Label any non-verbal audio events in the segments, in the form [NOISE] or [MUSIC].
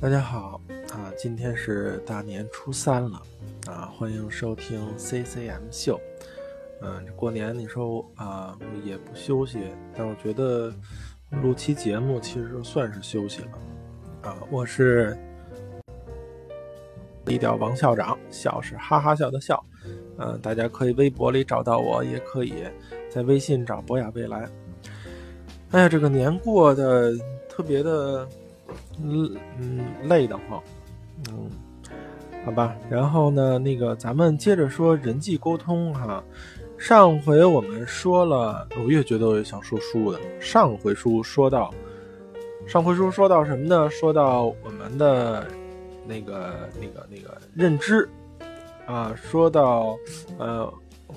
大家好啊，今天是大年初三了啊，欢迎收听 CCM 秀。嗯，过年你说啊也不休息，但我觉得录期节目其实算是休息了啊。我是低调王校长，笑是哈哈笑的笑。嗯，大家可以微博里找到我，也可以在微信找博雅未来。哎呀，这个年过得特别的。嗯嗯，累得慌，嗯，好吧。然后呢，那个咱们接着说人际沟通哈。上回我们说了，我越觉得我越想说书的。上回书说到，上回书说到什么呢？说到我们的那个那个那个认知啊，说到呃，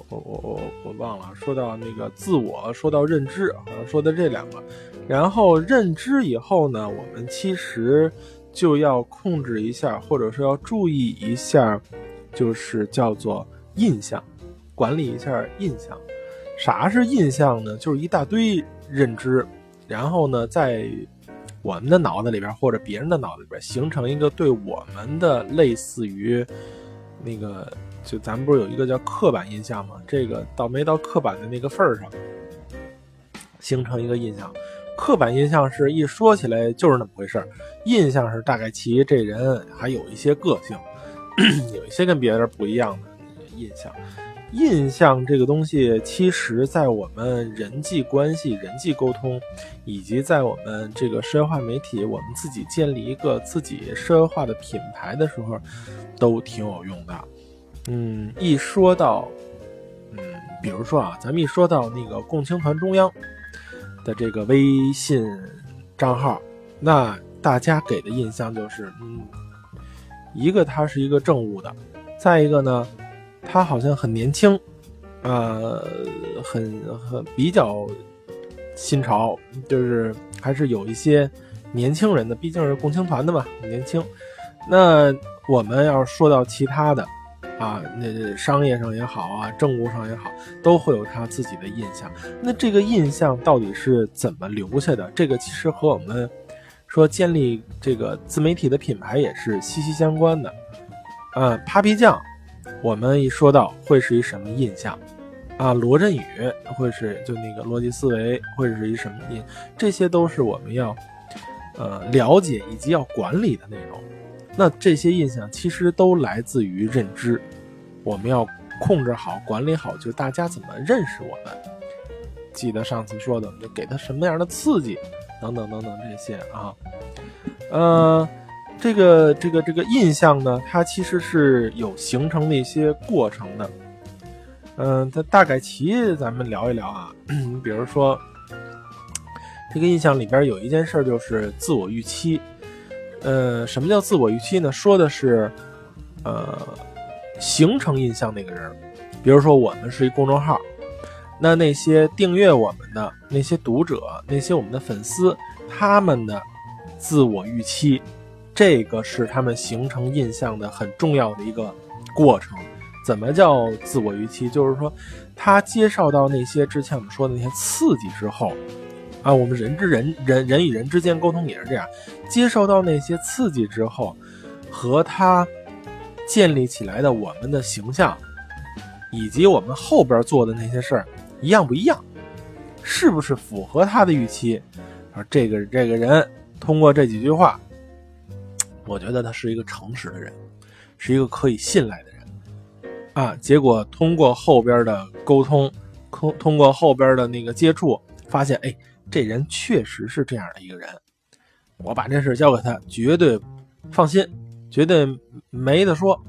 我我我我忘了，说到那个自我，说到认知，好像说的这两个。然后认知以后呢，我们其实就要控制一下，或者说要注意一下，就是叫做印象，管理一下印象。啥是印象呢？就是一大堆认知，然后呢，在我们的脑子里边或者别人的脑子里边形成一个对我们的类似于那个，就咱们不是有一个叫刻板印象吗？这个倒没到刻板的那个份儿上，形成一个印象。刻板印象是一说起来就是那么回事儿，印象是大概其这人还有一些个性，[CLEARS THROAT] 有一些跟别人不一样的印象。印象这个东西，其实在我们人际关系、人际沟通，以及在我们这个社会化媒体，我们自己建立一个自己社会化的品牌的时候，都挺有用的。嗯，一说到，嗯，比如说啊，咱们一说到那个共青团中央。的这个微信账号，那大家给的印象就是，嗯，一个他是一个政务的，再一个呢，他好像很年轻，呃，很很比较新潮，就是还是有一些年轻人的，毕竟是共青团的嘛，年轻。那我们要说到其他的。啊，那商业上也好啊，政务上也好，都会有他自己的印象。那这个印象到底是怎么留下的？这个其实和我们说建立这个自媒体的品牌也是息息相关的。啊，Papi 酱，我们一说到会是一什么印象？啊，罗振宇会是就那个逻辑思维会是一什么印？这些都是我们要呃了解以及要管理的内容。那这些印象其实都来自于认知，我们要控制好、管理好，就是大家怎么认识我们。记得上次说的，就给他什么样的刺激，等等等等这些啊。呃，这个这个这个印象呢，它其实是有形成的一些过程的。嗯，它大概其咱们聊一聊啊。[CLEARS THROAT] 比如说，这个印象里边有一件事就是自我预期。呃，什么叫自我预期呢？说的是，呃，形成印象那个人，比如说我们是一公众号，那那些订阅我们的那些读者，那些我们的粉丝，他们的自我预期，这个是他们形成印象的很重要的一个过程。怎么叫自我预期？就是说，他接受到那些之前我们说的那些刺激之后。啊，我们人之人人人与人之间沟通也是这样，接受到那些刺激之后，和他建立起来的我们的形象，以及我们后边做的那些事儿一样不一样，是不是符合他的预期？啊，这个这个人通过这几句话，[TSK] 我觉得他是一个诚实的人，是一个可以信赖的人。啊，结果通过后边的沟通，通通过后边的那个接触，发现哎。这人确实是这样的一个人，我把这事交给他，绝对放心，绝对没得说，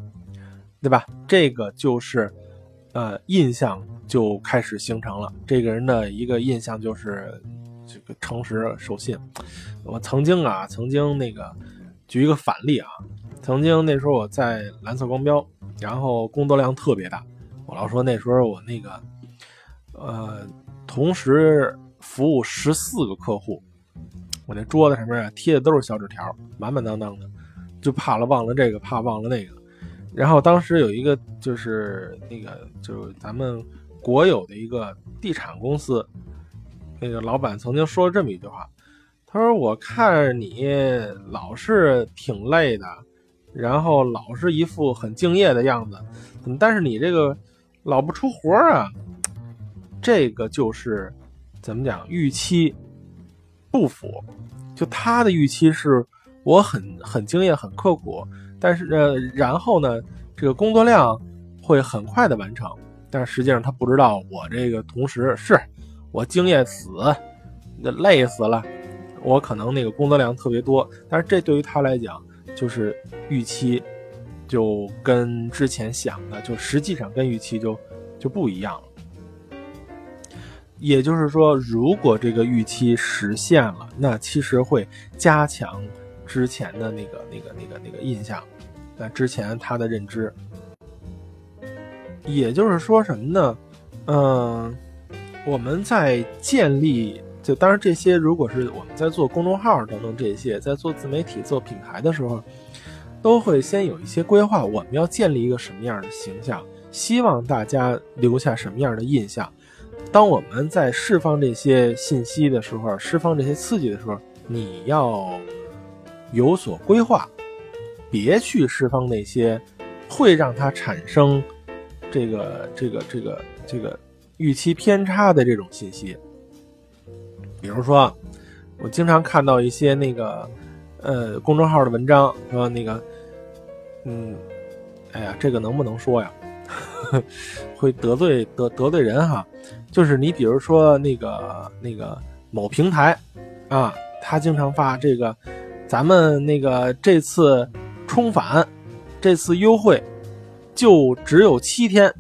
对吧？这个就是，呃，印象就开始形成了。这个人的一个印象就是这个诚实守信。我曾经啊，曾经那个举一个反例啊，曾经那时候我在蓝色光标，然后工作量特别大，我老说那时候我那个，呃，同时。服务十四个客户，我那桌子上面贴的都是小纸条，满满当当的，就怕了忘了这个，怕忘了那个。然后当时有一个就是那个就是咱们国有的一个地产公司，那个老板曾经说了这么一句话，他说：“我看你老是挺累的，然后老是一副很敬业的样子，但是你这个老不出活啊？这个就是怎么讲？预期不符。就他的预期是我很很敬业、很刻苦，但是呃，然后呢，这个工作量会很快的完成。但实际上他不知道，我这个同时是我敬业死，累死了。”我可能那个工作量特别多，但是这对于他来讲就是预期，就跟之前想的就实际上跟预期就就不一样了。也就是说，如果这个预期实现了，那其实会加强之前的那个那个那个那个印象，那之前他的认知。也就是说什么呢？嗯，我们在建立。就当然，这些如果是我们在做公众号等等这些，在做自媒体、做品牌的时候，都会先有一些规划。我们要建立一个什么样的形象？希望大家留下什么样的印象？当我们在释放这些信息的时候，释放这些刺激的时候，你要有所规划，别去释放那些会让他产生这个、这个、这个、这个预期偏差的这种信息。比如说，我经常看到一些那个，呃，公众号的文章说那个，嗯，哎呀，这个能不能说呀？[LAUGHS] 会得罪得得罪人哈。就是你比如说那个那个某平台啊，他经常发这个，咱们那个这次冲返，这次优惠就只有七天，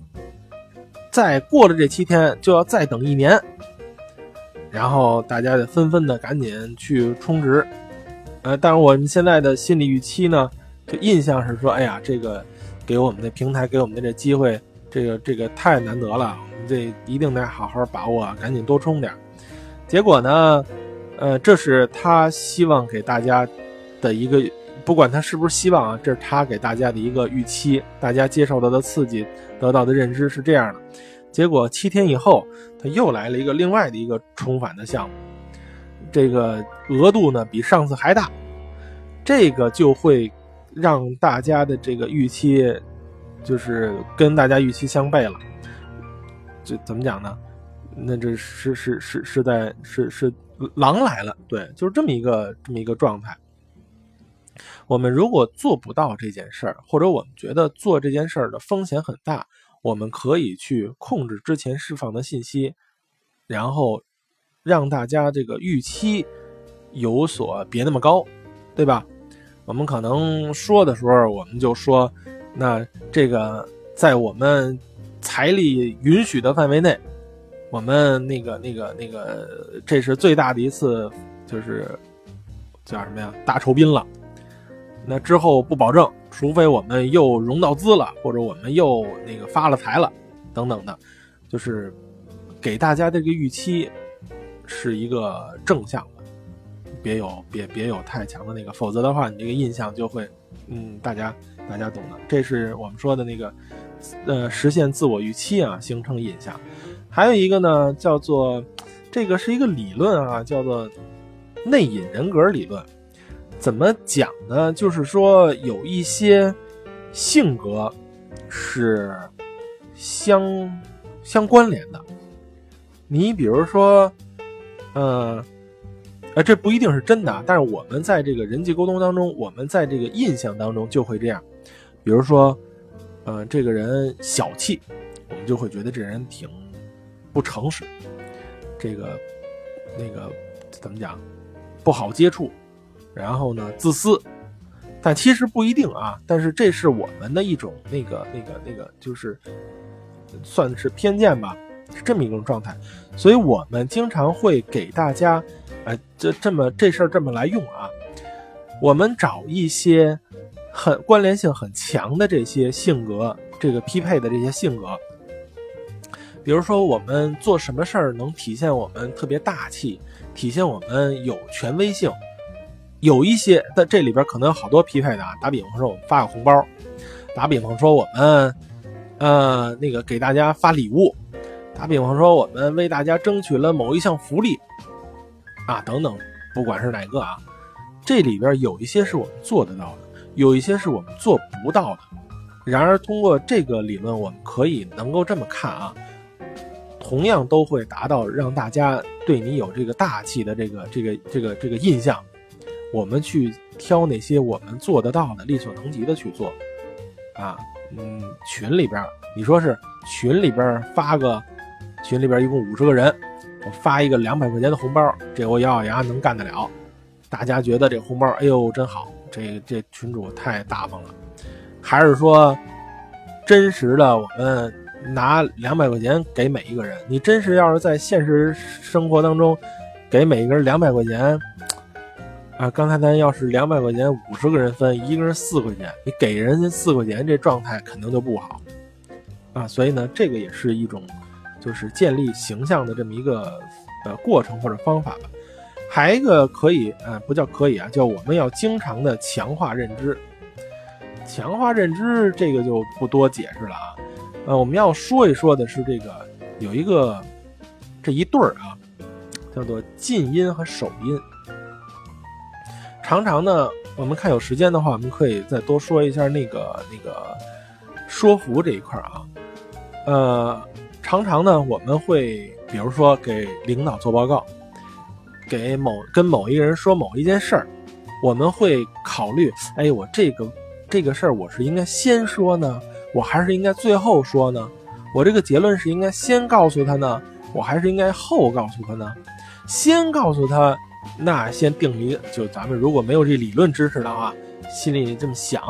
再过了这七天就要再等一年。然后大家得纷纷的赶紧去充值，呃，但是我们现在的心理预期呢，就印象是说，哎呀，这个给我们的平台给我们的这机会，这个这个太难得了，我们这一定得好好把握，赶紧多充点。结果呢，呃，这是他希望给大家的一个，不管他是不是希望啊，这是他给大家的一个预期，大家接受到的刺激，得到的认知是这样的。结果七天以后，他又来了一个另外的一个重返的项目，这个额度呢比上次还大，这个就会让大家的这个预期，就是跟大家预期相悖了。这怎么讲呢？那这是是是是在是是狼来了，对，就是这么一个这么一个状态。我们如果做不到这件事儿，或者我们觉得做这件事儿的风险很大。我们可以去控制之前释放的信息，然后让大家这个预期有所别那么高，对吧？我们可能说的时候，我们就说，那这个在我们财力允许的范围内，我们那个那个那个，这是最大的一次，就是叫什么呀？大酬宾了。那之后不保证。除非我们又融到资了，或者我们又那个发了财了，等等的，就是给大家这个预期是一个正向的，别有别别有太强的那个，否则的话，你这个印象就会，嗯，大家大家懂的，这是我们说的那个，呃，实现自我预期啊，形成印象。还有一个呢，叫做这个是一个理论啊，叫做内隐人格理论。怎么讲呢？就是说有一些性格是相相关联的。你比如说，呃，呃，这不一定是真的，但是我们在这个人际沟通当中，我们在这个印象当中就会这样。比如说，呃，这个人小气，我们就会觉得这人挺不诚实，这个那个怎么讲，不好接触。然后呢，自私，但其实不一定啊。但是这是我们的一种那个、那个、那个，就是算是偏见吧，是这么一种状态。所以我们经常会给大家，哎，这这么这事儿这么来用啊。我们找一些很关联性很强的这些性格，这个匹配的这些性格，比如说我们做什么事儿能体现我们特别大气，体现我们有权威性。有一些在这里边可能有好多匹配的啊。打比方说，我们发个红包；打比方说，我们呃那个给大家发礼物；打比方说，我们为大家争取了某一项福利啊等等。不管是哪个啊，这里边有一些是我们做得到的，有一些是我们做不到的。然而，通过这个理论，我们可以能够这么看啊，同样都会达到让大家对你有这个大气的这个这个这个这个印象。我们去挑那些我们做得到的、力所能及的去做啊。嗯，群里边，你说是群里边发个，群里边一共五十个人，我发一个两百块钱的红包，这我咬咬牙能干得了。大家觉得这红包，哎呦真好，这这群主太大方了。还是说，真实的我们拿两百块钱给每一个人，你真是要是在现实生活当中给每一个人两百块钱。啊，刚才咱要是两百块钱五十个人分，一个人四块钱，你给人家四块钱，这状态肯定就不好，啊，所以呢，这个也是一种，就是建立形象的这么一个呃过程或者方法吧。还一个可以，啊，不叫可以啊，叫我们要经常的强化认知。强化认知这个就不多解释了啊，呃，我们要说一说的是这个有一个这一对儿啊，叫做近音和首音。常常呢，我们看有时间的话，我们可以再多说一下那个那个说服这一块啊。呃，常常呢，我们会比如说给领导做报告，给某跟某一个人说某一件事儿，我们会考虑，哎，我这个这个事儿我是应该先说呢，我还是应该最后说呢？我这个结论是应该先告诉他呢，我还是应该后告诉他呢？先告诉他。那先定一个，就咱们如果没有这理论知识的话，心里这么想，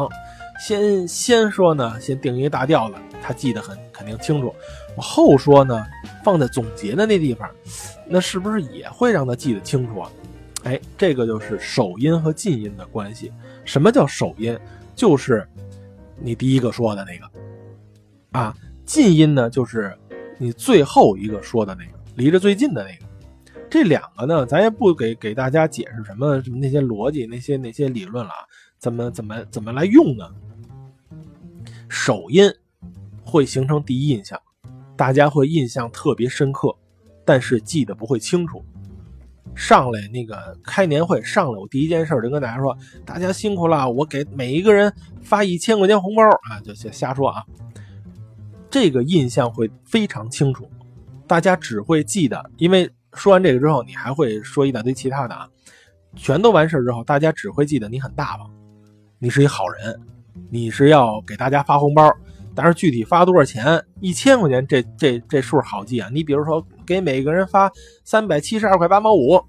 先先说呢，先定一个大调子，他记得很肯定清楚。我后说呢，放在总结的那地方，那是不是也会让他记得清楚啊？哎，这个就是首音和近音的关系。什么叫首音？就是你第一个说的那个啊，近音呢，就是你最后一个说的那个，离着最近的那个。这两个呢，咱也不给给大家解释什么什么那些逻辑、那些那些理论了，怎么怎么怎么来用呢？首音会形成第一印象，大家会印象特别深刻，但是记得不会清楚。上来那个开年会上来，我第一件事就跟大家说：“大家辛苦了，我给每一个人发一千块钱红包啊！”就瞎说啊，这个印象会非常清楚，大家只会记得，因为。说完这个之后，你还会说一大堆其他的啊，全都完事之后，大家只会记得你很大方，你是一好人，你是要给大家发红包，但是具体发多少钱，一千块钱这这这数好记啊。你比如说给每个人发三百七十二块八毛五，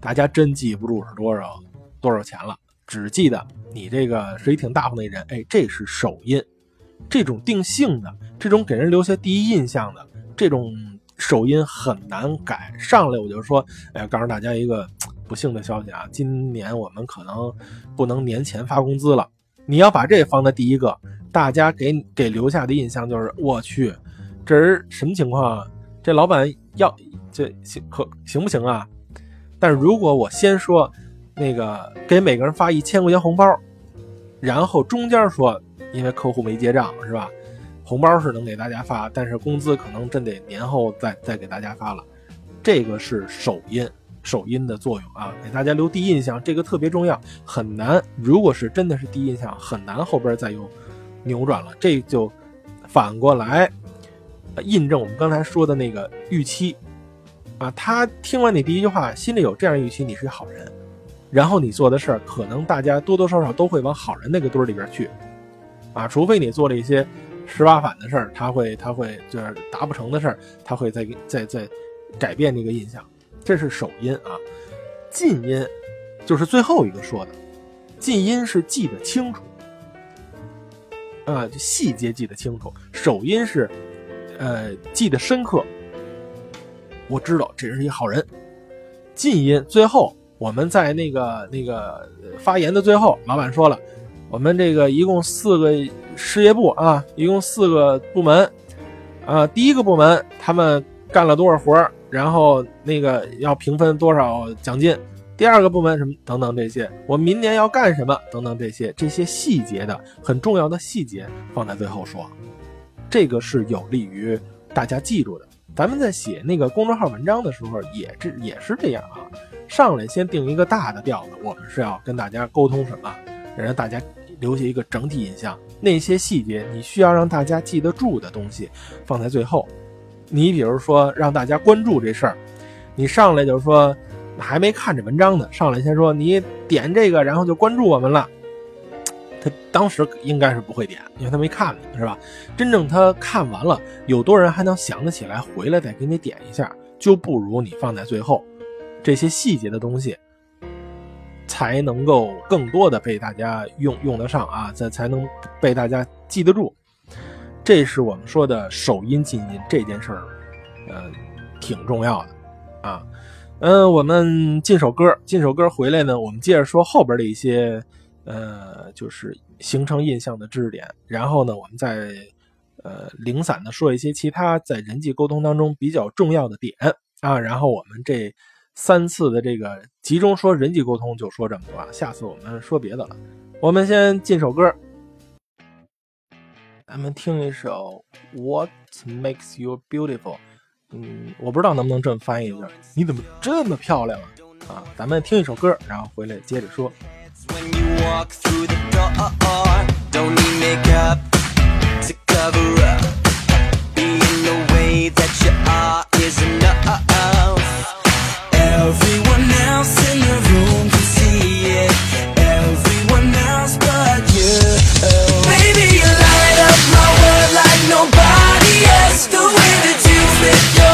大家真记不住是多少多少钱了，只记得你这个是一挺大方的人。哎，这是首印，这种定性的，这种给人留下第一印象的这种。首音很难改，上来我就说，哎，告诉大家一个不幸的消息啊，今年我们可能不能年前发工资了。你要把这放在第一个，大家给给留下的印象就是，我去，这人什么情况啊？这老板要这行可行不行啊？但如果我先说那个给每个人发一千块钱红包，然后中间说，因为客户没结账，是吧？红包是能给大家发，但是工资可能真得年后再再给大家发了。这个是首音，首音的作用啊，给大家留第一印象，这个特别重要，很难。如果是真的是第一印象，很难后边再有扭转了。这就反过来印证我们刚才说的那个预期啊。他听完你第一句话，心里有这样预期，你是好人，然后你做的事儿，可能大家多多少少都会往好人那个堆儿里边去啊，除非你做了一些。十八反的事儿，他会，他会就是达不成的事儿，他会再再再改变这个印象。这是首音啊，近音就是最后一个说的，近音是记得清楚啊，细节记得清楚。首音是呃记得深刻，我知道这人是一好人。近音最后我们在那个那个发言的最后，老板说了，我们这个一共四个。事业部啊，一共四个部门，啊，第一个部门他们干了多少活儿，然后那个要平分多少奖金，第二个部门什么等等这些，我明年要干什么等等这些，这些细节的很重要的细节放在最后说，这个是有利于大家记住的。咱们在写那个公众号文章的时候，也这也是这样啊。上来先定一个大的调子，我们是要跟大家沟通什么，让大家留下一个整体印象。那些细节你需要让大家记得住的东西，放在最后。你比如说让大家关注这事儿，你上来就说还没看这文章呢，上来先说你点这个，然后就关注我们了。他当时应该是不会点，因为他没看，是吧？真正他看完了，有多人还能想得起来回来再给你点一下，就不如你放在最后，这些细节的东西才能够更多的被大家用用得上啊，才才能被大家记得住。这是我们说的首音进音这件事儿，呃，挺重要的啊。嗯，我们进首歌，进首歌回来呢，我们接着说后边的一些。呃，就是形成印象的知识点，然后呢，我们再呃零散的说一些其他在人际沟通当中比较重要的点啊，然后我们这三次的这个集中说人际沟通就说这么多啊，下次我们说别的了。我们先进首歌，咱们听一首《What Makes You Beautiful》。嗯，我不知道能不能这么翻译一下，你怎么这么漂亮啊？啊，咱们听一首歌，然后回来接着说。when you walk through the door. Don't need makeup to cover up. Being the way that you are is enough. Everyone else in the room can see it. Everyone else but you. Baby, you light up my world like nobody else. The way that you your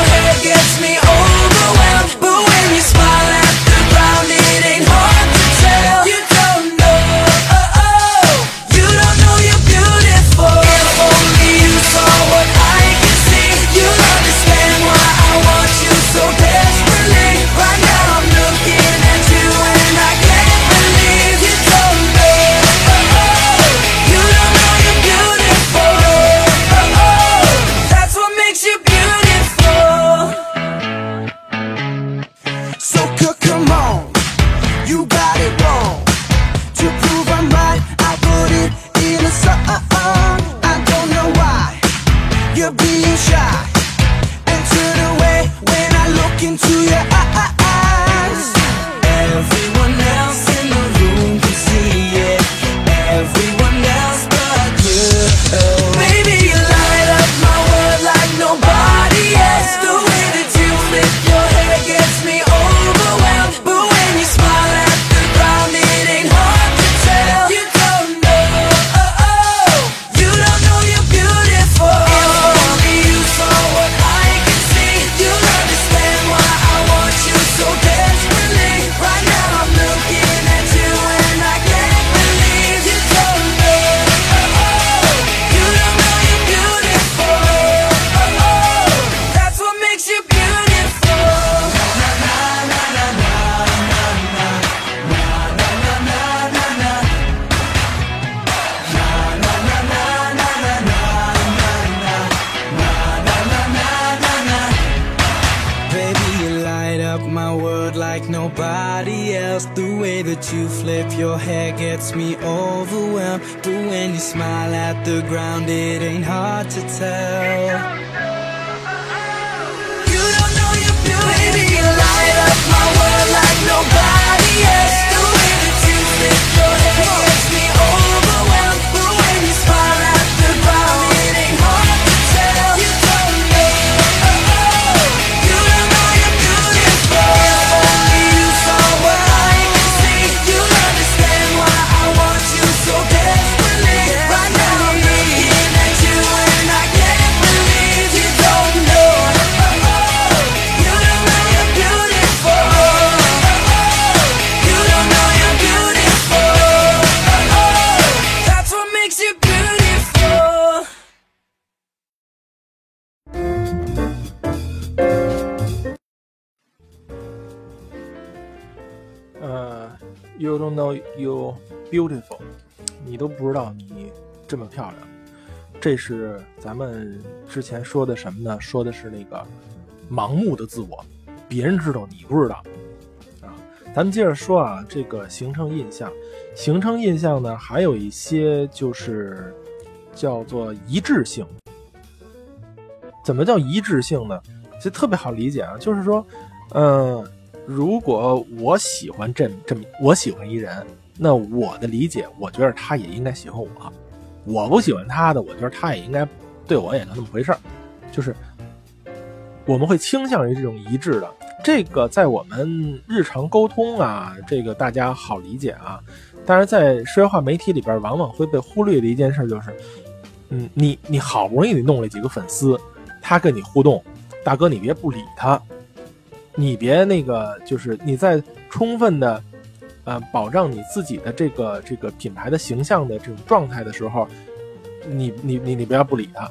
your hair gets me overwhelmed. But when you smile at the ground, it ain't hard to tell. You beautiful，你都不知道你这么漂亮。这是咱们之前说的什么呢？说的是那个盲目的自我，别人知道你不知道啊。咱们接着说啊，这个形成印象，形成印象呢，还有一些就是叫做一致性。怎么叫一致性呢？就特别好理解啊，就是说，嗯、如果我喜欢这这么我喜欢一人，那我的理解，我觉得他也应该喜欢我。我不喜欢他的，我觉得他也应该对我也就那么回事儿，就是我们会倾向于这种一致的。这个在我们日常沟通啊，这个大家好理解啊。但是在社会化媒体里边，往往会被忽略的一件事就是，嗯，你你好不容易弄了几个粉丝，他跟你互动，大哥你别不理他，你别那个就是你在充分的呃保障你自己的这个这个品牌的形象的这种状态的时候，你你你你不要不理他。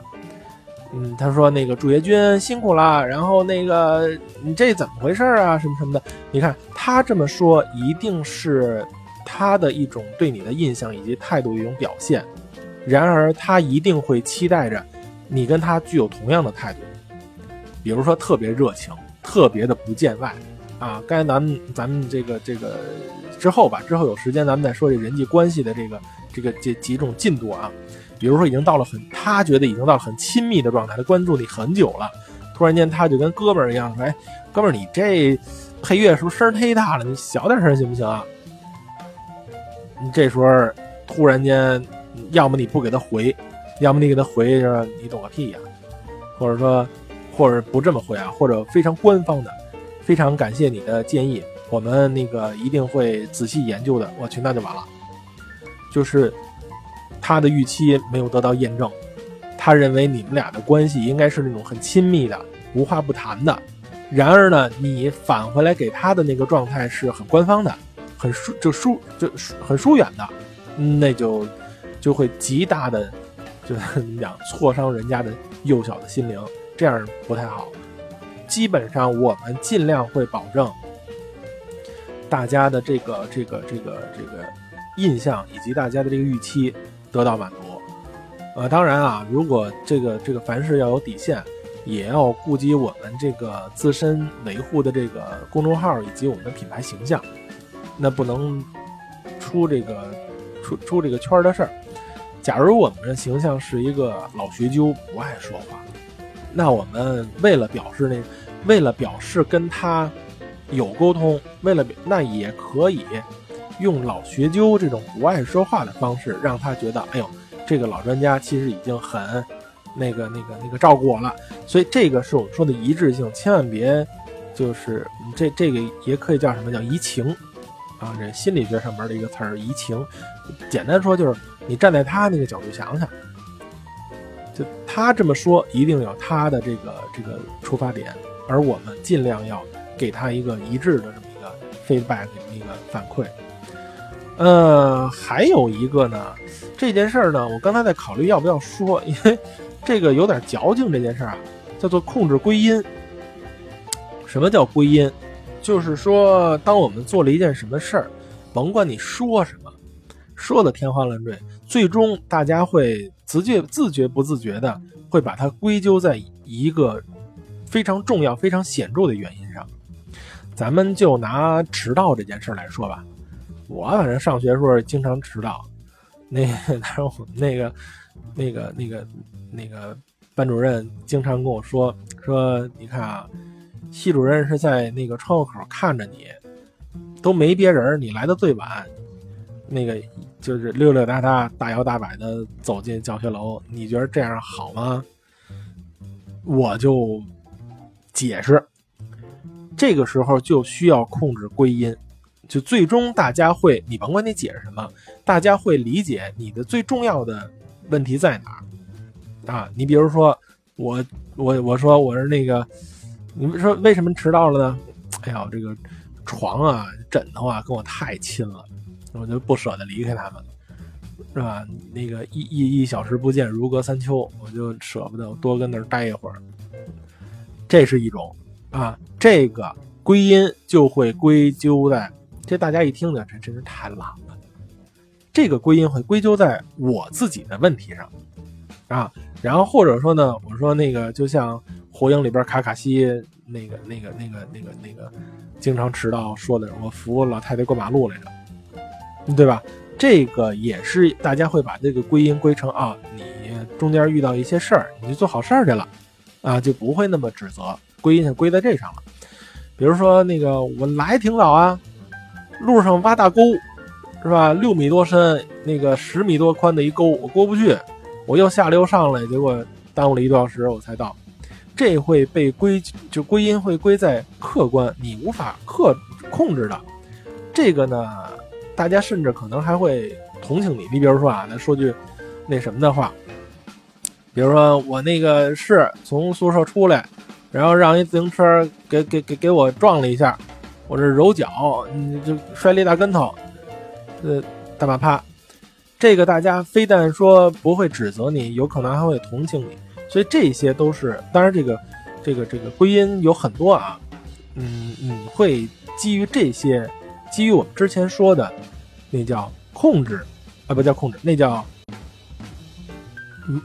嗯，他说那个主页君辛苦了，然后那个你这怎么回事啊？什么什么的，你看他这么说，一定是他的一种对你的印象以及态度的一种表现。然而，他一定会期待着你跟他具有同样的态度，比如说特别热情，特别的不见外啊。刚才咱们咱们这个这个之后吧，之后有时间咱们再说这人际关系的这个这个这几种进度啊。比如说已经到了很，他觉得已经到了很亲密的状态，他关注你很久了，突然间他就跟哥们儿一样说：“哎，哥们儿，你这配乐是不是声儿忒大了？你小点声行不行啊？”你这时候突然间，要么你不给他回，要么你给他回说你懂个屁呀、或者说，或者不这么回啊，或者非常官方的，非常感谢你的建议，我们那个一定会仔细研究的。我去，那就完了，就是他的预期没有得到验证，他认为你们俩的关系应该是那种很亲密的、无话不谈的。然而呢，你返回来给他的那个状态是很官方的，很疏就疏就很疏远的，那就就会极大的就怎么讲挫伤人家的幼小的心灵，这样不太好。基本上我们尽量会保证大家的这个这个这个这个印象以及大家的这个预期得到满足。呃，当然啊，如果这个这个凡事要有底线，也要顾及我们这个自身维护的这个公众号以及我们的品牌形象，那不能出这个出出这个圈的事儿。假如我们的形象是一个老学究，不爱说话，那我们为了表示那，为了表示跟他有沟通，为了那也可以用老学究这种不爱说话的方式，让他觉得，哎呦，这个老专家其实已经很那个那个那个照顾我了。所以这个是我们说的一致性，千万别就是这这个也可以叫什么叫移情啊，这心理学上面的一个词儿移情。简单说就是你站在他那个角度想想，就他这么说，一定有他的这个这个出发点，而我们尽量要给他一个一致的这么一个 feedback 一个反馈。呃，还有一个呢，这件事儿呢，我刚才在考虑要不要说，因为这个有点矫情。这件事儿啊，叫做控制归因。什么叫归因？就是说，当我们做了一件什么事儿，甭管你说什么，说的天花乱坠，最终大家会自觉自觉不自觉的会把它归咎在一个非常重要、非常显著的原因。咱们就拿迟到这件事来说吧，我反正上学时候经常迟到，那 [LAUGHS] 个那个那个那个那个班主任经常跟我说说，你看啊，系主任是在那个窗户口看着你，都没别人，你来的最晚，那个就是溜溜达达、大摇大摆的走进教学楼，你觉得这样好吗？我就解释，这个时候就需要控制归因，就最终大家会，你甭管你解释什么，大家会理解你的最重要的问题在哪啊？你比如说，我我我说我是那个，你们说为什么迟到了呢？哎呀，这个床啊、枕头啊跟我太亲了，我就不舍得离开他们，是吧？那个一一一小时不见如隔三秋，我就舍不得多跟那儿待一会儿。这是一种啊，这个归因就会归咎在这，大家一听呢，这真是太懒了。这个归因会归咎在我自己的问题上啊，然后或者说呢，我说那个就像《火影》里边卡卡西那个那个那个那个那个经常迟到说的，我扶老太太过马路来着，对吧？这个也是大家会把这个归因归成啊，你中间遇到一些事儿，你就做好事儿去了，啊，就不会那么指责。归因是归在这上了。比如说那个我来挺早啊，路上挖大沟，是吧？六米多深，那个十米多宽的一沟，我过不去，我又下来又上来，结果耽误了一个多小时我才到。这会被归就归因会归在客观，你无法克控制的。这个呢，大家甚至可能还会同情你。你比如说啊，咱说句那什么的话，比如说我那个是从宿舍出来，然后让一自行车给给给给我撞了一下，我这揉脚，你就摔了一大跟头，呃，大马趴。这个大家非但说不会指责你，有可能还会同情你。所以这些都是，当然这个这个这个归因有很多啊，嗯你，会基于这些，基于我们之前说的，那叫控制，啊不叫控制，那叫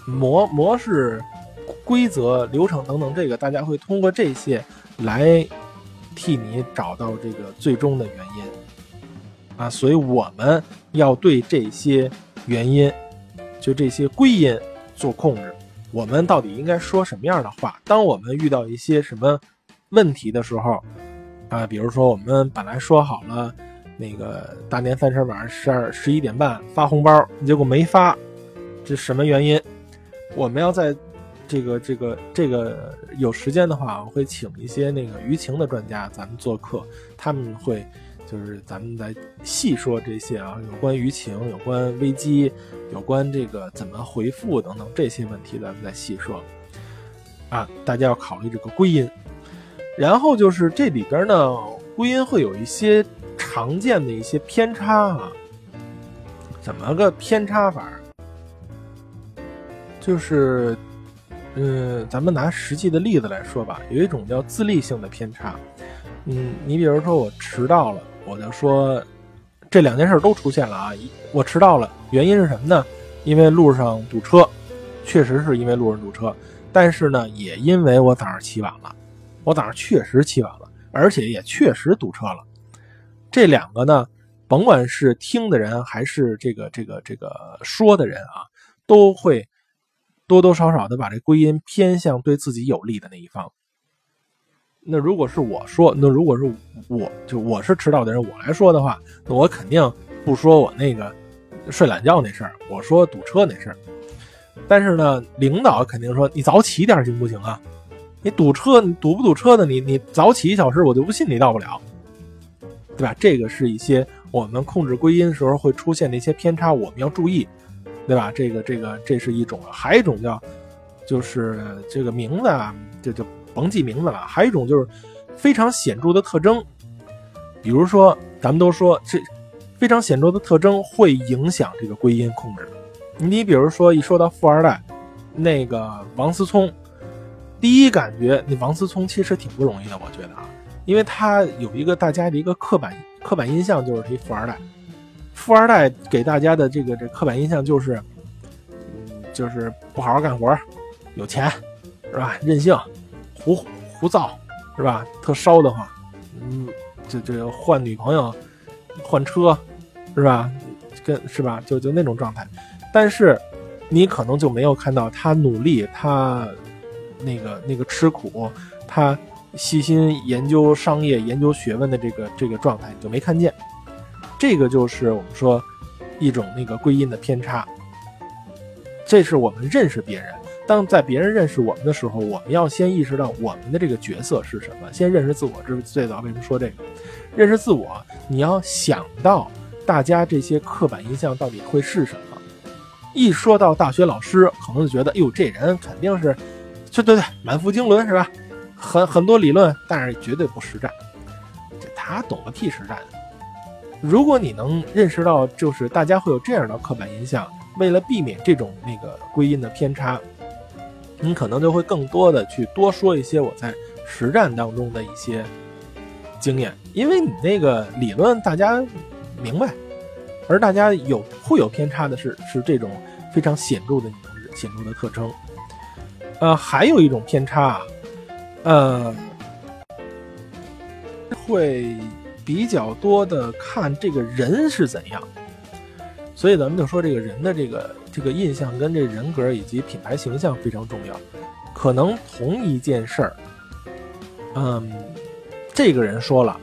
模模式、规则、流程等等，这个大家会通过这些来替你找到这个最终的原因啊，所以我们要对这些原因，就这些归因做控制。我们到底应该说什么样的话？当我们遇到一些什么问题的时候，啊，比如说我们本来说好了那个大年三十晚上十二十一点半发红包，结果没发，这什么原因？我们要在这个这个这个有时间的话，我会请一些那个舆情的专家咱们做客，他们会就是咱们来细说这些啊，有关舆情，有关危机。有关这个怎么回复等等这些问题，咱们再细说。啊，大家要考虑这个归因。然后就是这里边呢，归因会有一些常见的一些偏差啊。怎么个偏差法？就是，嗯，咱们拿实际的例子来说吧。有一种叫自立性的偏差。嗯，你比如说我迟到了，我就说。这两件事都出现了啊！我迟到了，原因是什么呢？因为路上堵车，确实是因为路上堵车。但是呢，也因为我早上起晚了，我早上确实起晚了，而且也确实堵车了。这两个呢，甭管是听的人还是这个这个这个说的人啊，都会多多少少的把这归因偏向对自己有利的那一方。那如果是我说，那如果是我就我是迟到的人，我来说的话，那我肯定不说我那个睡懒觉那事儿，我说堵车那事儿。但是呢，领导肯定说你早起点行不行啊？你堵车，你堵不堵车的？你你早起一小时，我就不信你到不了，对吧？这个是一些我们控制归因的时候会出现的一些偏差，我们要注意，对吧？这个这个这是一种，还有一种叫就是这个名字啊，这就。甭记名字了，还有一种就是非常显著的特征，比如说咱们都说这非常显著的特征会影响这个归因控制。你比如说一说到富二代，那个王思聪，第一感觉那王思聪其实挺不容易的，我觉得啊，因为他有一个大家的一个刻板刻板印象，就是他富二代。富二代给大家的这个这刻板印象就是，嗯，就是不好好干活，有钱，是吧？任性。胡胡造是吧？特烧的慌，嗯，就就换女朋友，换车，是吧？跟是吧？就就那种状态。但是你可能就没有看到他努力，他那个那个吃苦，他细心研究商业、研究学问的这个这个状态，就没看见。这个就是我们说一种那个归因的偏差。这是我们认识别人。当在别人认识我们的时候，我们要先意识到我们的这个角色是什么，先认识自我。这是最早为什么说这个？认识自我，你要想到大家这些刻板印象到底会是什么。一说到大学老师，可能就觉得，哟，这人肯定是，对对对，满腹经纶是吧？很很多理论，但是绝对不实战。这他懂个屁实战！如果你能认识到，就是大家会有这样的刻板印象，为了避免这种那个归因的偏差。你可能就会更多的去多说一些我在实战当中的一些经验，因为你那个理论大家明白，而大家有会有偏差的是是这种非常显著的那种显著的特征。呃，还有一种偏差啊，呃，会比较多的看这个人是怎样，所以咱们就说这个人的这个。这个印象跟这人格以及品牌形象非常重要。可能同一件事儿，嗯，这个人说了，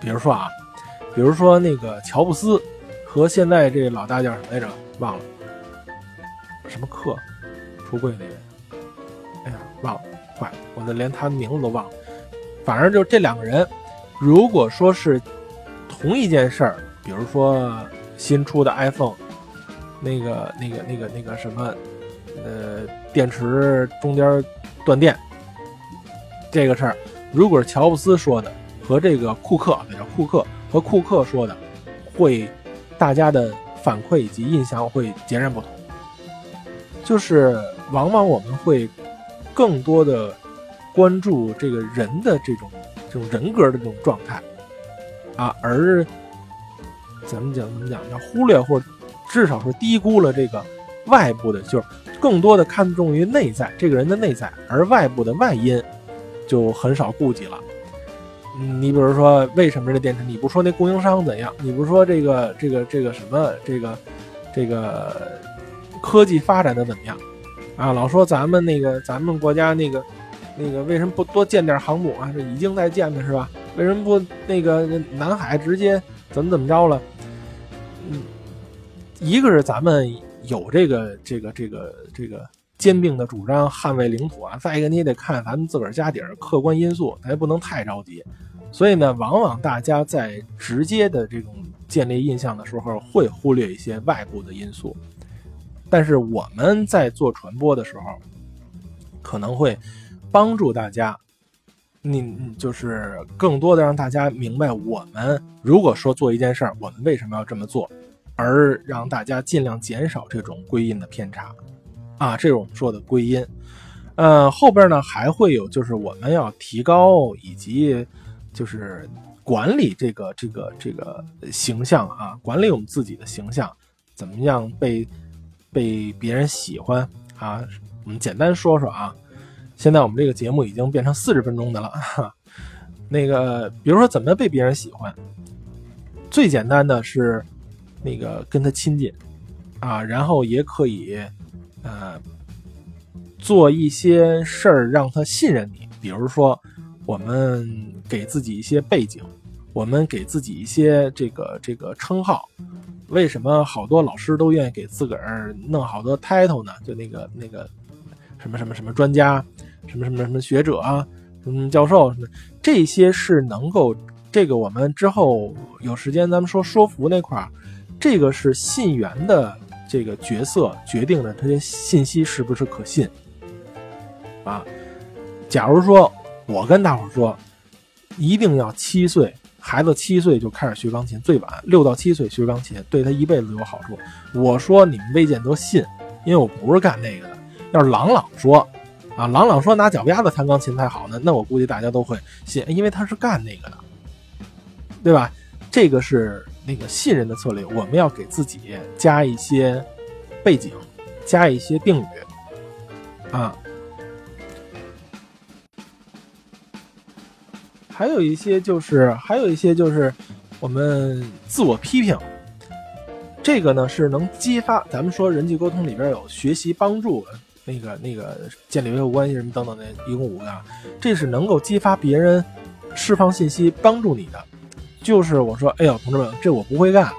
比如说啊，比如说那个乔布斯和现在这老大叫什么来着？忘了，什么克？橱柜那人，哎呀，忘了，坏了，我的连他名字都忘了。反正就这两个人，如果说是同一件事儿，比如说新出的 iPhone，那个、那个、那个、那个什么，呃，电池中间断电这个事儿，如果是乔布斯说的和这个库克，对，叫库克和库克说的，会大家的反馈以及印象会截然不同。就是往往我们会更多的关注这个人的这种这种人格的这种状态啊，而怎么讲怎么讲，要忽略或者至少是低估了这个外部的，就是更多的看重于内在这个人的内在，而外部的外因就很少顾及了。嗯，你比如说，为什么这电池？你不说那供应商怎样？你不说这个这个这个什么这个这个科技发展的怎么样？啊，老说咱们那个咱们国家那个那个为什么不多建点航母啊？这已经在建的是吧？为什么不那个南海直接怎么怎么着了？嗯，一个是咱们有这个这个这个这个坚定的主张捍卫领土啊，再一个你也得看咱们自个儿家底儿客观因素，咱也不能太着急。所以呢，往往大家在直接的这种建立印象的时候，会忽略一些外部的因素。但是我们在做传播的时候，可能会帮助大家，你就是更多的让大家明白，我们如果说做一件事儿，我们为什么要这么做，而让大家尽量减少这种归因的偏差，啊，这是我们说的归因。呃，后边呢还会有，就是我们要提高以及就是管理这个这个这个形象啊，管理我们自己的形象，怎么样被被别人喜欢啊？我们简单说说啊。现在我们这个节目已经变成四十分钟的了，哈。[LAUGHS] 那个比如说怎么被别人喜欢，最简单的是那个跟他亲近啊，然后也可以呃做一些事儿让他信任你，比如说我们给自己一些背景，我们给自己一些这个这个称号。为什么好多老师都愿意给自个儿弄好多 title 呢？就那个那个什么什么什么专家，什么什么什么学者啊，什么教授什么，这些是能够这个我们之后有时间咱们说说服那块儿，这个是信源的这个角色决定了这些信息是不是可信啊。假如说我跟大伙儿说，一定要七岁。孩子七岁就开始学钢琴，最晚六到七岁学钢琴，对他一辈子有好处。我说你们未见得信，因为我不是干那个的。要是朗朗说，啊，朗朗说拿脚丫子弹钢琴才好呢，那我估计大家都会信，因为他是干那个的，对吧？这个是那个信任的策略，我们要给自己加一些背景，加一些定语，啊。还有一些就是，还有一些就是，我们自我批评，这个呢是能激发。咱们说人际沟通里边有学习、帮助、那个、那个建立维护关系什么等等的，一共五个，这是能够激发别人释放信息、帮助你的。就是我说，哎呦，同志们，这我不会干，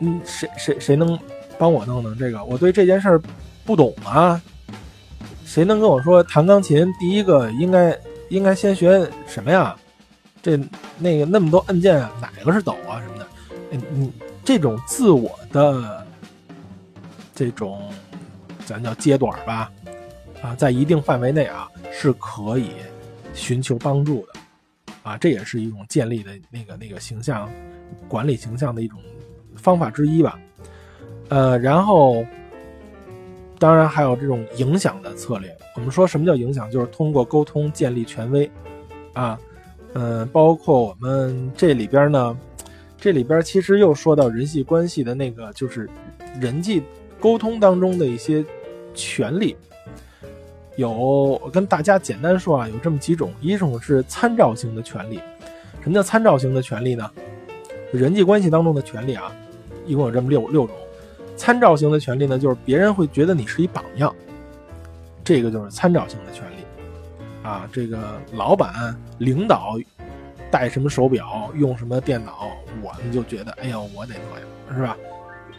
嗯，谁谁谁能帮我弄弄这个？我对这件事儿不懂啊，谁能跟我说弹钢琴？第一个应该应该先学什么呀？这那个那么多按键，哪个是抖啊什么的？你这种自我的这种咱叫阶段吧，啊，在一定范围内啊是可以寻求帮助的，啊，这也是一种建立的那个那个形象管理形象的一种方法之一吧。呃，然后当然还有这种影响的策略。我们说什么叫影响？就是通过沟通建立权威，啊。嗯，包括我们这里边呢，这里边其实又说到人际关系的那个，就是人际沟通当中的一些权利。有，跟大家简单说啊，有这么几种，一种是参照型的权利。什么叫参照型的权利呢？人际关系当中的权利啊，一共有这么六六种。参照型的权利呢，就是别人会觉得你是一榜样，这个就是参照型的权利。啊，这个老板领导戴什么手表，用什么电脑，我们就觉得，哎呦，我得那样，是吧？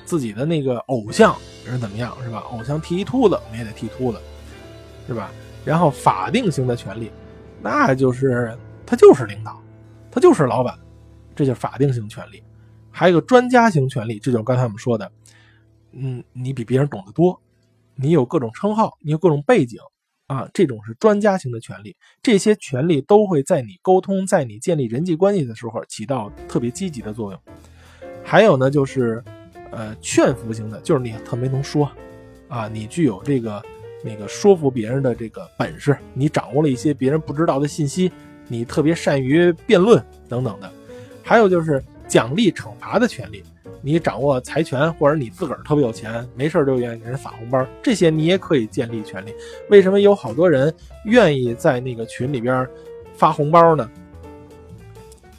自己的那个偶像是怎么样，是吧？偶像剃一秃子，我们也得剃秃子，是吧？然后法定型的权利，那就是他就是领导，他就是老板，这就是法定型权利。还有一个专家型权利，这就是刚才我们说的，嗯，你比别人懂得多，你有各种称号，你有各种背景啊，这种是专家型的权利。这些权利都会在你沟通、在你建立人际关系的时候起到特别积极的作用。还有呢，就是呃劝服型的，就是你特别能说啊，你具有这个那个说服别人的这个本事，你掌握了一些别人不知道的信息，你特别善于辩论等等的。还有就是奖励惩罚的权利，你掌握财权，或者你自个儿特别有钱，没事就愿意给人发红包，这些你也可以建立权利。为什么有好多人愿意在那个群里边发红包呢？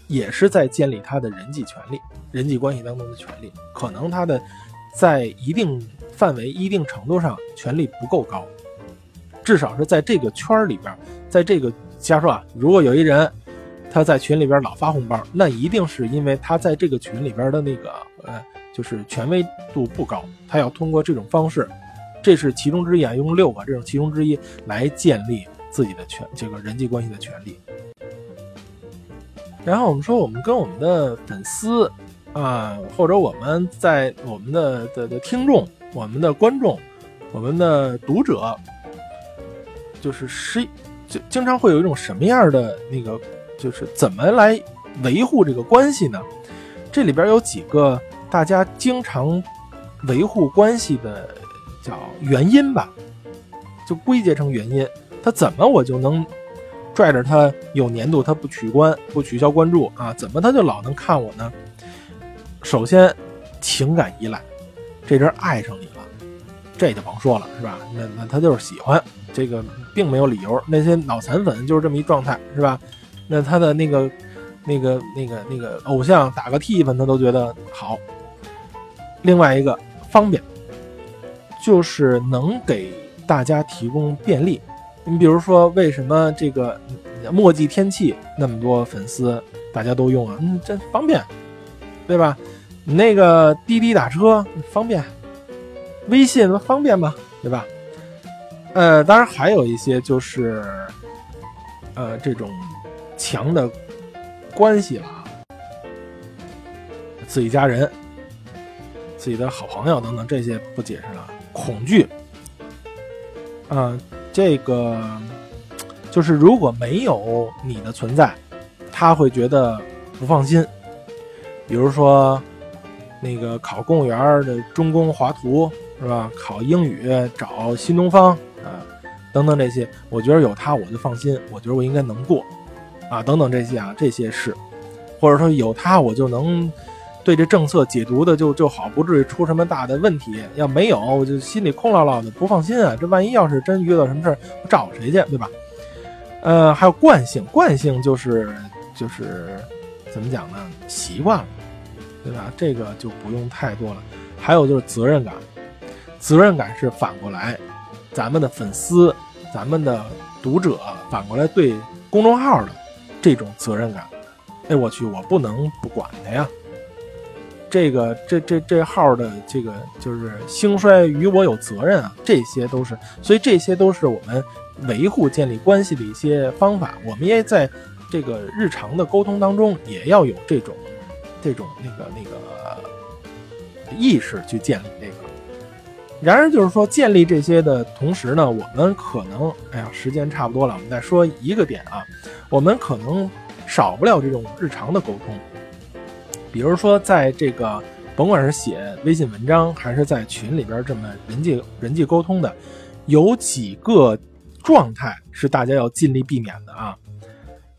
也是在建立他的人际权利、人际关系当中的权利。可能他的在一定范围、一定程度上权力不够高，至少是在这个圈儿里边，在这个瞎说啊，如果有一人他在群里边老发红包，那一定是因为他在这个群里边的那个呃，就是权威度不高，他要通过这种方式，这是其中之一啊，用六个这种其中之一来建立自己的权这个人际关系的权利。然后我们说，我们跟我们的粉丝啊，或者我们在我们的的的听众、我们的观众、我们的读者，就是是就经常会有一种什么样的那个，就是怎么来维护这个关系呢？这里边有几个大家经常维护关系的叫原因吧，就归结成原因，他怎么我就能？拽着他有年度，他不取关不取消关注啊？怎么他就老能看我呢？首先，情感依赖，这人爱上你了，这就甭说了，是吧？那那他就是喜欢，这个并没有理由。那些脑残粉就是这么一状态，是吧？那他的那个那个那个那个偶像打个替分，他都觉得好。另外一个方便，就是能给大家提供便利。你比如说，为什么这个墨迹天气那么多粉丝大家都用啊？嗯，这方便，对吧？你那个滴滴打车方便，微信方便吗？对吧？呃，当然还有一些就是呃这种强的关系了啊，自己家人、自己的好朋友等等这些不解释了，恐惧，啊。这个就是如果没有你的存在，他会觉得不放心。比如说，那个考公务员的中公华图是吧？考英语找新东方啊，等等这些，我觉得有他我就放心，我觉得我应该能过啊，等等这些啊，这些是，或者说有他我就能。对这政策解读的就就好，不至于出什么大的问题。要没有，我就心里空落落的，不放心啊。这万一要是真遇到什么事儿，我找谁去，对吧？呃，还有惯性，惯性就是就是怎么讲呢？习惯了，对吧？这个就不用太多了。还有就是责任感，责任感是反过来，咱们的粉丝、咱们的读者反过来对公众号的这种责任感。哎，我去，我不能不管他呀。这个这这这号的这个就是兴衰与我有责任啊，这些都是，所以这些都是我们维护建立关系的一些方法。我们也在这个日常的沟通当中，也要有这种这种那个那个意识去建立这个。然而，就是说建立这些的同时呢，我们可能，哎呀，时间差不多了，我们再说一个点啊，我们可能少不了这种日常的沟通。比如说，在这个甭管是写微信文章，还是在群里边这么人际人际沟通的，有几个状态是大家要尽力避免的啊。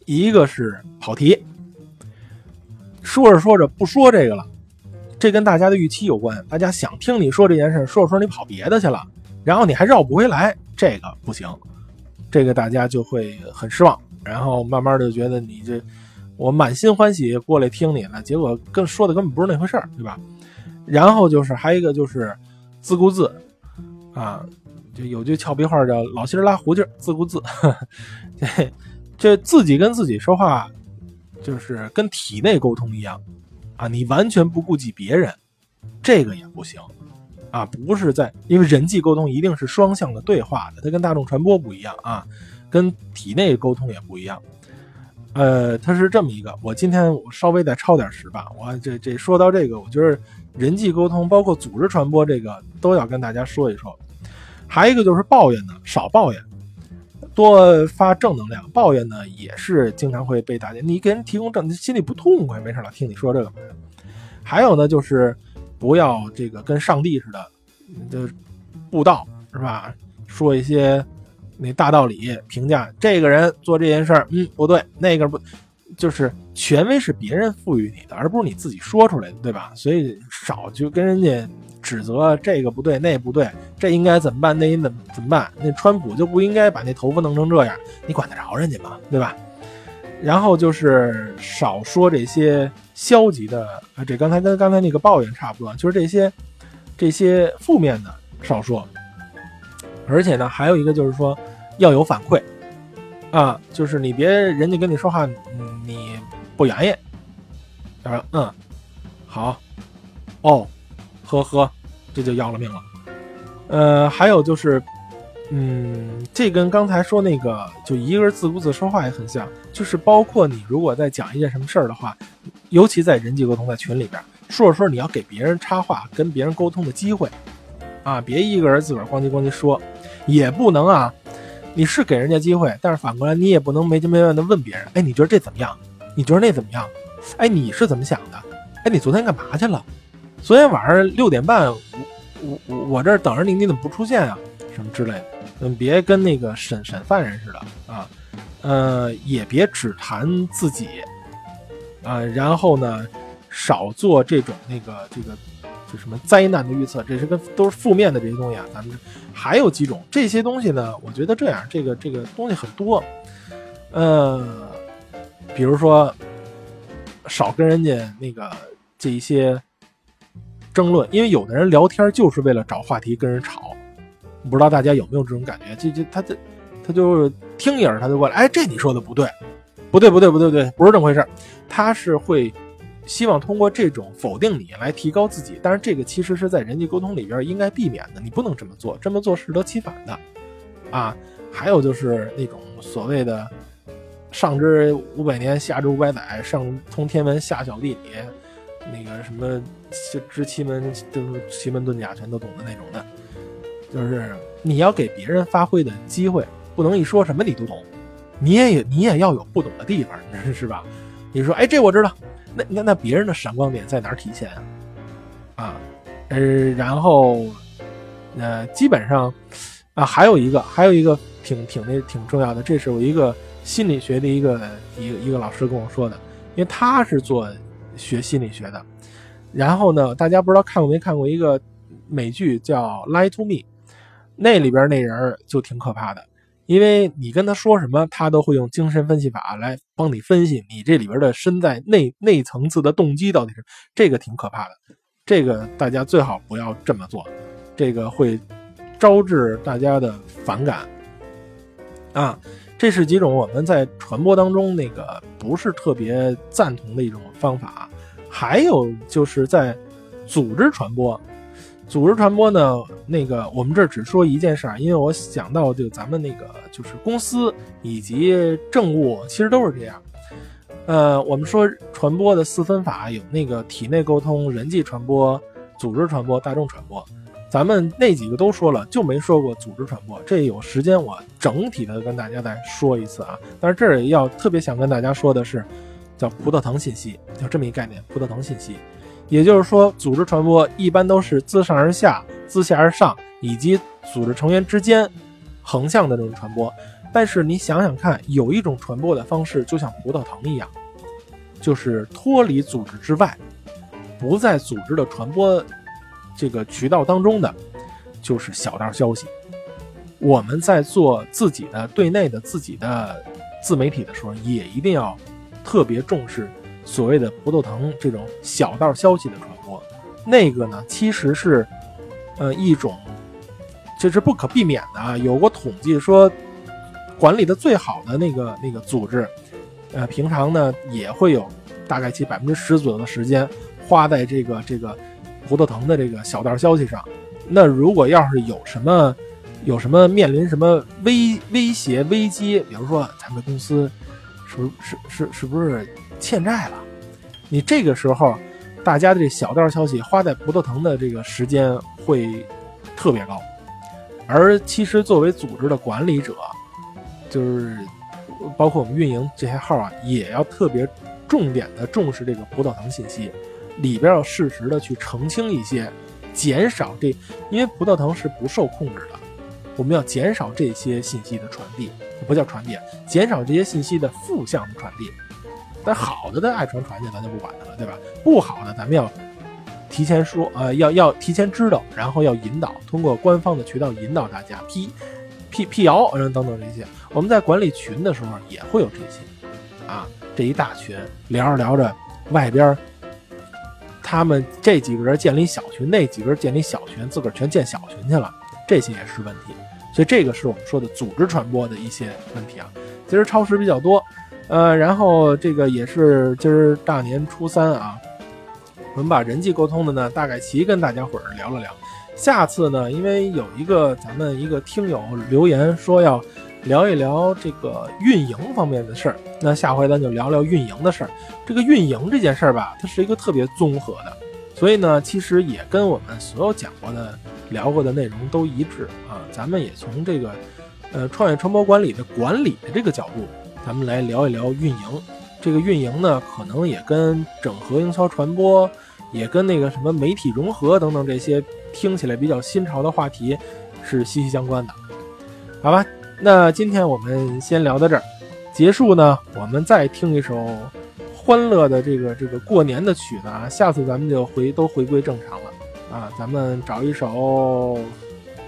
一个是跑题，说着说着不说这个了，这跟大家的预期有关。大家想听你说这件事，说着说着你跑别的去了，然后你还绕不回来，这个不行，这个大家就会很失望，然后慢慢的觉得你这。我满心欢喜过来听你了，结果跟说的根本不是那回事儿，对吧？然后就是还有一个就是自顾自，啊，就有句俏皮话叫“老心拉胡劲儿，自顾自” [LAUGHS] 这这自己跟自己说话，就是跟体内沟通一样啊，你完全不顾及别人，这个也不行啊，不是在因为人际沟通一定是双向的对话的，它跟大众传播不一样啊，跟体内沟通也不一样。呃，它是这么一个，我今天我稍微再超点时吧。我这这说到这个，我觉得人际沟通包括组织传播这个都要跟大家说一说。还有一个就是抱怨呢，少抱怨，多发正能量。抱怨呢也是经常会被大家，你给人提供正，心里不痛快，没事老听你说这个。还有呢，就是不要这个跟上帝似的，就布道是吧？说一些那大道理，评价这个人做这件事儿，嗯，不对，那个不，就是权威是别人赋予你的，而不是你自己说出来的，对吧？所以少就跟人家指责这个不对，那不对，这应该怎么办，那应怎么怎么办？那川普就不应该把那头发弄成这样，你管得着人家吗？对吧？然后就是少说这些消极的，啊，这刚才跟刚才那个抱怨差不多，就是这些这些负面的少说。而且呢，还有一个就是说要有反馈啊，就是你别人家跟你说话，你不愿意，他说嗯好哦呵呵，这就要了命了。呃，还有就是，嗯，这跟刚才说那个就一个人自顾自说话也很像，就是包括你如果在讲一件什么事儿的话，尤其在人际沟通在群里边说着说着你要给别人插话，跟别人沟通的机会啊，别一个人自个儿咣叽咣叽说。也不能啊，你是给人家机会，但是反过来你也不能没经没问的问别人，哎，你觉得这怎么样？你觉得那怎么样？哎，你是怎么想的？哎，你昨天干嘛去了？昨天晚上六点半，我我我我这等着你，你怎么不出现啊？什么之类的，嗯，别跟那个审审犯人似的啊，呃，也别只谈自己啊，然后呢，少做这种那个这个。就什么灾难的预测，这是跟都是负面的这些东西啊。咱们还有几种这些东西呢？我觉得这样，这个这个东西很多。呃，比如说少跟人家那个这一些争论，因为有的人聊天就是为了找话题跟人吵。不知道大家有没有这种感觉？就就他这他就听一耳他就过来，哎，这你说的不对，不对不对不对不对，不是这么回事。他是会。希望通过这种否定你来提高自己，但是这个其实是在人际沟通里边应该避免的，你不能这么做，这么做适得其反的，啊，还有就是那种所谓的上知五百年，下知五百载，上通天文，下晓地理，那个什么就知奇门，就是奇门遁甲全都懂的那种的，就是你要给别人发挥的机会，不能一说什么你都懂，你也有你也要有不懂的地方，[LAUGHS] 是吧？你说，哎，这我知道。那那那别人的闪光点在哪儿体现啊？啊，呃，然后，呃，基本上，啊，还有一个，还有一个挺挺那挺重要的，这是我一个心理学的一个一个一个老师跟我说的，因为他是做学心理学的。然后呢，大家不知道看过没看过一个美剧叫《Lie to Me》，那里边那人就挺可怕的。因为你跟他说什么，他都会用精神分析法来帮你分析你这里边的身在内内层次的动机到底是这个挺可怕的，这个大家最好不要这么做，这个会招致大家的反感啊。这是几种我们在传播当中那个不是特别赞同的一种方法，还有就是在组织传播。组织传播呢？那个我们这只说一件事儿，因为我想到就咱们那个就是公司以及政务，其实都是这样。呃，我们说传播的四分法有那个体内沟通、人际传播、组织传播、大众传播。咱们那几个都说了，就没说过组织传播。这有时间我整体的跟大家再说一次啊。但是这儿要特别想跟大家说的是，叫葡萄糖信息，就这么一概念，葡萄糖信息。也就是说，组织传播一般都是自上而下、自下而上，以及组织成员之间横向的这种传播。但是你想想看，有一种传播的方式，就像葡萄糖一样，就是脱离组织之外，不在组织的传播这个渠道当中的，就是小道消息。我们在做自己的对内的自己的自媒体的时候，也一定要特别重视。所谓的葡萄藤这种小道消息的传播，那个呢，其实是，呃，一种这是不可避免的啊。有过统计说，管理的最好的那个那个组织，呃，平常呢也会有大概其百分之十左右的时间花在这个这个葡萄藤的这个小道消息上。那如果要是有什么有什么面临什么威威胁危机，比如说咱们公司不是是是是不是欠债了？你这个时候，大家的这小道消息花在葡萄藤的这个时间会特别高，而其实作为组织的管理者，就是包括我们运营这些号啊，也要特别重点的重视这个葡萄藤信息，里边要适时的去澄清一些，减少这，因为葡萄藤是不受控制的，我们要减少这些信息的传递，不叫传递，减少这些信息的负向传递。但好的的爱传传去，咱就不管它了，对吧？不好的，咱们要提前说，呃，要要提前知道，然后要引导，通过官方的渠道引导大家辟辟辟谣，然后等等这些。我们在管理群的时候也会有这些，啊，这一大群聊着聊着，外边他们这几个人建立小群，那几个人建立小群，自个儿全建小群去了，这些也是问题。所以这个是我们说的组织传播的一些问题啊。其实超时比较多。呃，然后这个也是今儿大年初三啊，我们把人际沟通的呢，大概齐跟大家伙儿聊了聊。下次呢，因为有一个咱们一个听友留言说要聊一聊这个运营方面的事儿，那下回咱就聊聊运营的事儿。这个运营这件事儿吧，它是一个特别综合的，所以呢，其实也跟我们所有讲过的、聊过的内容都一致啊。咱们也从这个呃创业传播管理的管理的这个角度。咱们来聊一聊运营，这个运营呢，可能也跟整合营销传播，也跟那个什么媒体融合等等这些听起来比较新潮的话题是息息相关的，好吧？那今天我们先聊到这儿，结束呢，我们再听一首欢乐的这个这个过年的曲子啊，下次咱们就回都回归正常了啊，咱们找一首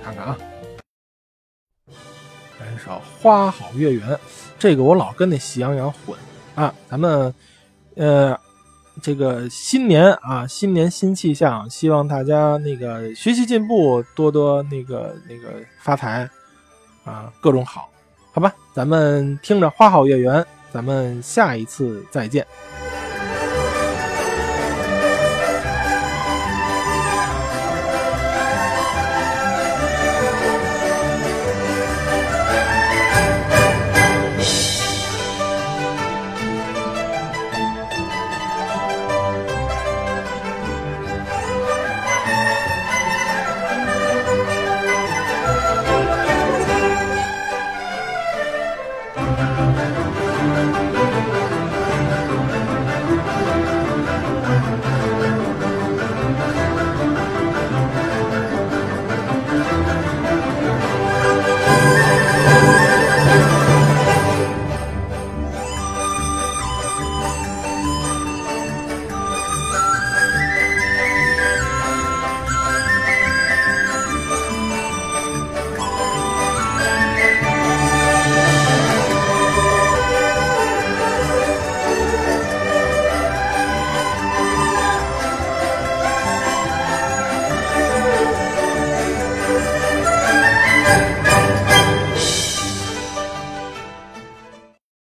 看看啊，来一首《花好月圆》。这个我老跟那《喜羊羊》混啊，咱们呃，这个新年啊，新年新气象，希望大家那个学习进步，多多那个那个发财啊，各种好，好吧？咱们听着《花好月圆》，咱们下一次再见。